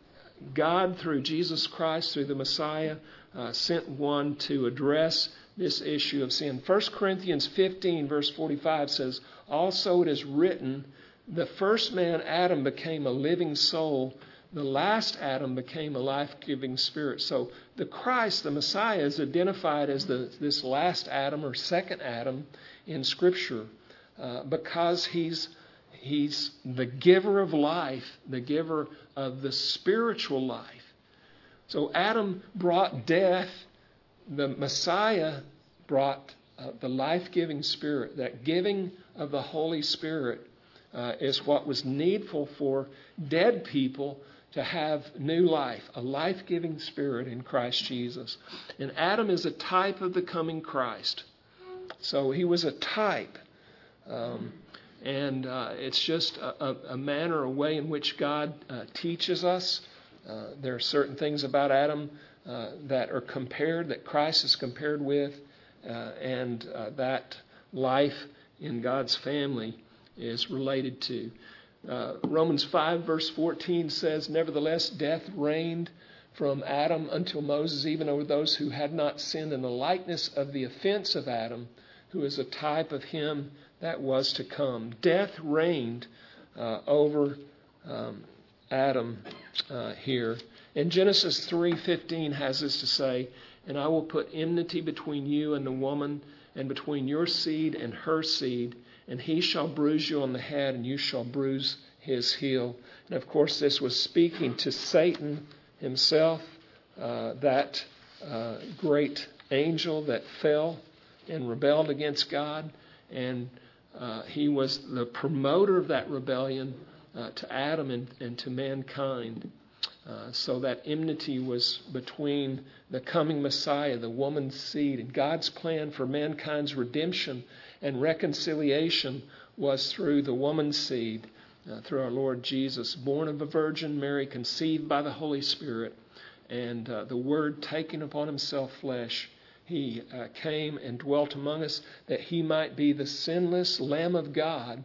God, through Jesus Christ, through the Messiah, uh, sent one to address this issue of sin. 1 Corinthians 15, verse 45 says, Also it is written, the first man, Adam, became a living soul. The last Adam became a life giving spirit. So the Christ, the Messiah, is identified as the, this last Adam or second Adam in Scripture uh, because he's He's the giver of life, the giver of the spiritual life. So Adam brought death, the Messiah brought uh, the life giving Spirit. That giving of the Holy Spirit uh, is what was needful for dead people to have new life, a life giving Spirit in Christ Jesus. And Adam is a type of the coming Christ. So he was a type. Um, and uh, it's just a, a, manner, a way in which God uh, teaches us. Uh, there are certain things about Adam uh, that are compared, that Christ is compared with, uh, and uh, that life in God's family is related to. Romans 5, verse 14 says, Nevertheless, death reigned from Adam until Moses, even over those who had not sinned in the likeness of the offense of Adam, who is a type of him that was to come. Death reigned uh, over um, Adam uh, here. And Genesis 3:15 has this to say, "And I will put enmity between you and the woman, and between your seed and her seed, and he shall bruise you on the head, and you shall bruise his heel." And of course, this was speaking to Satan himself, uh, that uh, great angel that fell and rebelled against God, and uh, he was the promoter of that rebellion uh, to Adam and, and to mankind. Uh, so that enmity was between the coming Messiah, the woman's seed, and God's plan for mankind's redemption and reconciliation was through the woman's seed, uh, through our Lord Jesus, born of a virgin Mary, conceived by the Holy Spirit, and uh, the Word taking upon himself flesh he uh, came and dwelt among us that he might be the sinless Lamb of God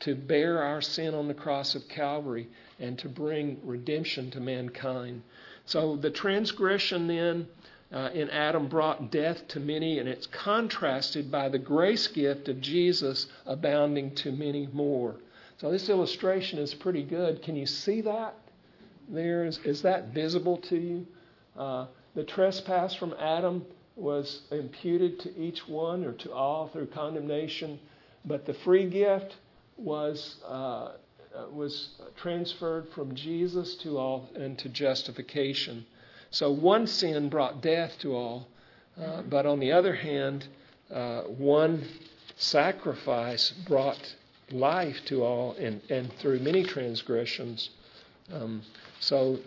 to bear our sin on the cross of Calvary and to bring redemption to mankind. So the transgression then uh, in Adam brought death to many, and it's contrasted by the grace gift of Jesus abounding to many more. So this illustration is pretty good. Can you see that? There is, is that visible to you? Uh, the trespass from Adam was imputed to each one or to all through condemnation, but the free gift was uh, was transferred from Jesus to all and to justification. So one sin brought death to all, uh, but on the other hand, uh, one sacrifice brought life to all, and, and through many transgressions. Um, so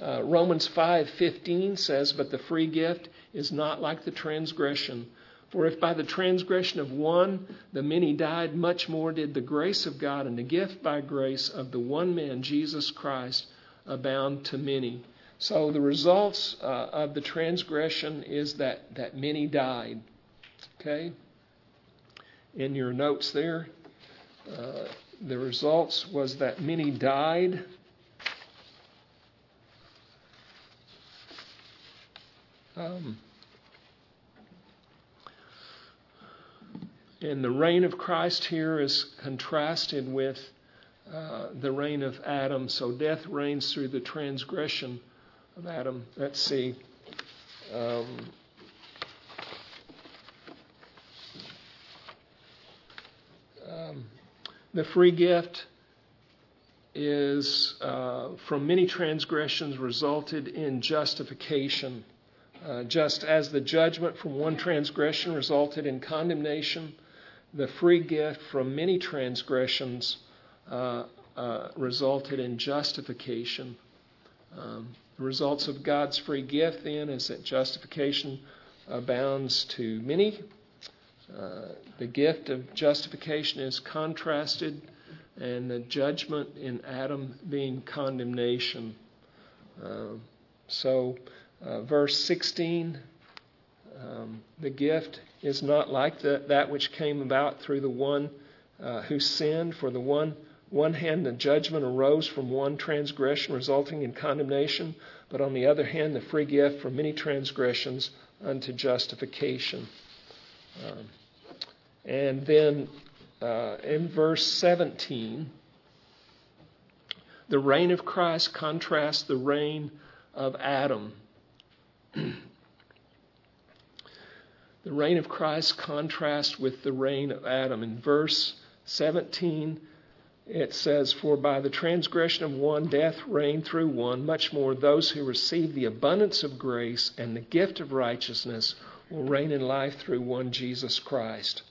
uh, Romans 5:15 says, "But the free gift is not like the transgression. For if by the transgression of one the many died, much more did the grace of God and the gift by grace of the one man, Jesus Christ, abound to many." So the results uh, of the transgression is that, that many died. Okay? In your notes there, uh, the results was that many died. Um, and the reign of Christ here is contrasted with uh, the reign of Adam. So death reigns through the transgression of Adam. Let's see. Um, um, the free gift is uh, from many transgressions resulted in justification. Uh, just as the judgment from one transgression resulted in condemnation, the free gift from many transgressions uh, uh resulted in justification. Um, the results of God's free gift, then, is that justification abounds to many. Uh, the gift of justification is contrasted, and the judgment in Adam being condemnation. Uh, so, uh, verse 16 um, the gift is not like the, that which came about through the one uh, who sinned, for the one one hand, the judgment arose from one transgression, resulting in condemnation, but on the other hand, the free gift from many transgressions unto justification. Um, and then uh, in verse 17, the reign of Christ contrasts the reign of Adam. [clears throat] the reign of Christ contrasts with the reign of Adam. In verse 17, it says, For by the transgression of one, death reigned through one, much more those who receive the abundance of grace and the gift of righteousness will reign in life through one Jesus Christ.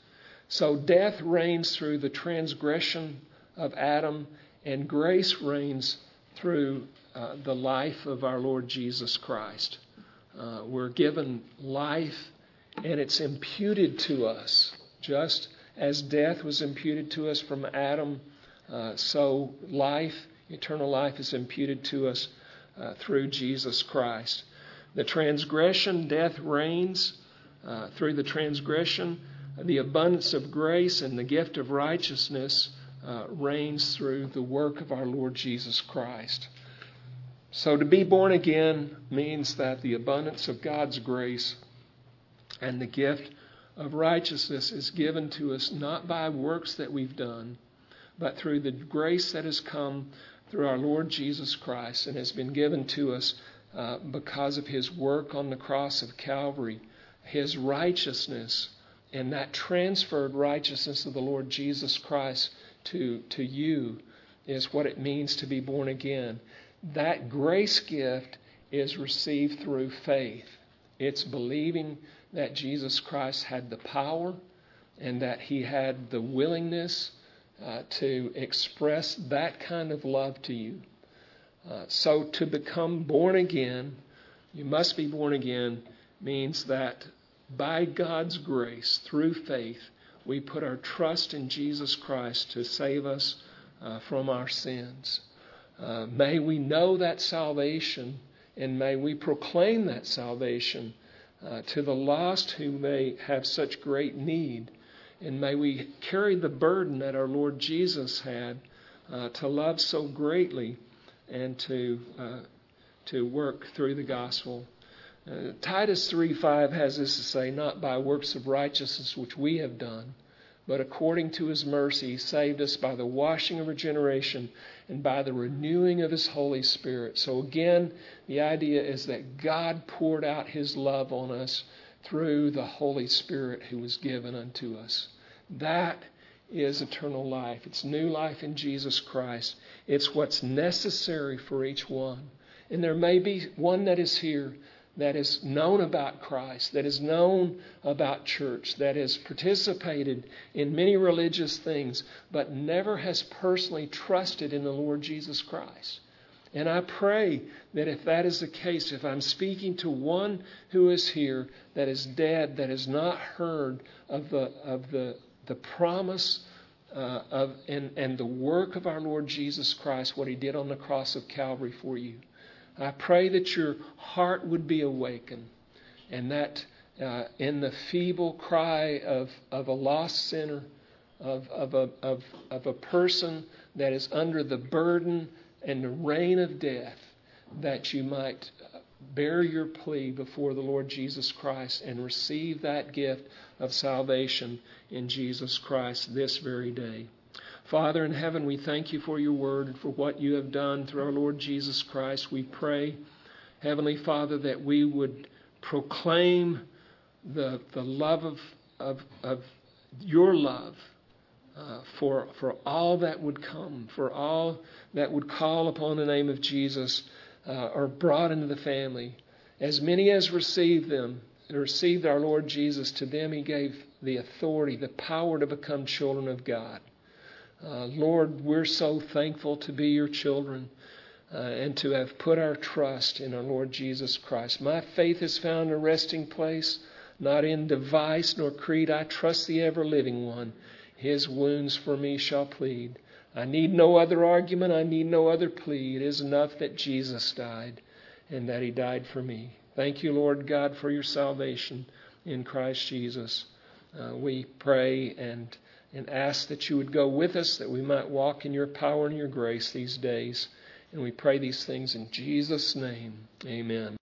So death reigns through the transgression of Adam, and grace reigns through uh, the life of our Lord Jesus Christ. Uh, we're given life, and it's imputed to us, just as death was imputed to us from Adam uh, so life, eternal life, is imputed to us uh, through Jesus Christ. The transgression, death reigns uh, through the transgression. The abundance of grace and the gift of righteousness uh, reigns through the work of our Lord Jesus Christ. So to be born again means that the abundance of God's grace and the gift of righteousness is given to us not by works that we've done but through the grace that has come through our Lord Jesus Christ and has been given to us uh, because of his work on the cross of Calvary, his righteousness, and that transferred righteousness of the Lord Jesus Christ to, to you is what it means to be born again. That grace gift is received through faith. It's believing that Jesus Christ had the power and that he had the willingness uh, to express that kind of love to you. Uh, so to become born again, you must be born again, means that by God's grace, through faith, we put our trust in Jesus Christ to save us uh, from our sins. Uh, may we know that salvation and may we proclaim that salvation uh, to the lost who may have such great need And may we carry the burden that our Lord Jesus had uh, to love so greatly and to, uh, to work through the gospel. Uh, Titus 3:5 has this to say, not by works of righteousness which we have done, but according to his mercy, he saved us by the washing of regeneration and by the renewing of his Holy Spirit. So, again, the idea is that God poured out his love on us through the Holy Spirit who was given unto us. That is eternal life. It's new life in Jesus Christ. It's what's necessary for each one. And there may be one that is here that has known about Christ, that has known about church, that has participated in many religious things, but never has personally trusted in the Lord Jesus Christ. And I pray that if that is the case, if I'm speaking to one who is here that is dead, that has not heard of the, of the, the promise uh, of, and, and the work of our Lord Jesus Christ, what he did on the cross of Calvary for you, I pray that your heart would be awakened and that uh, in the feeble cry of, of a lost sinner, of, of, a, of, of a person that is under the burden and the reign of death, that you might bear your plea before the Lord Jesus Christ and receive that gift of salvation in Jesus Christ this very day. Father in heaven, we thank you for your word and for what you have done through our Lord Jesus Christ. We pray, Heavenly Father, that we would proclaim the, the love of, of, of your love uh, for, for all that would come, for all that would call upon the name of Jesus uh, are brought into the family. As many as received them, received our Lord Jesus, to them he gave the authority, the power to become children of God. Uh, Lord, we're so thankful to be your children uh, and to have put our trust in our Lord Jesus Christ. My faith has found a resting place, not in device nor creed. I trust the ever living one. His wounds for me shall plead. I need no other argument. I need no other plea. It is enough that Jesus died and that he died for me. Thank you, Lord God, for your salvation in Christ Jesus. Uh, we pray and and ask that you would go with us, that we might walk in your power and your grace these days. And we pray these things in Jesus' name. Amen.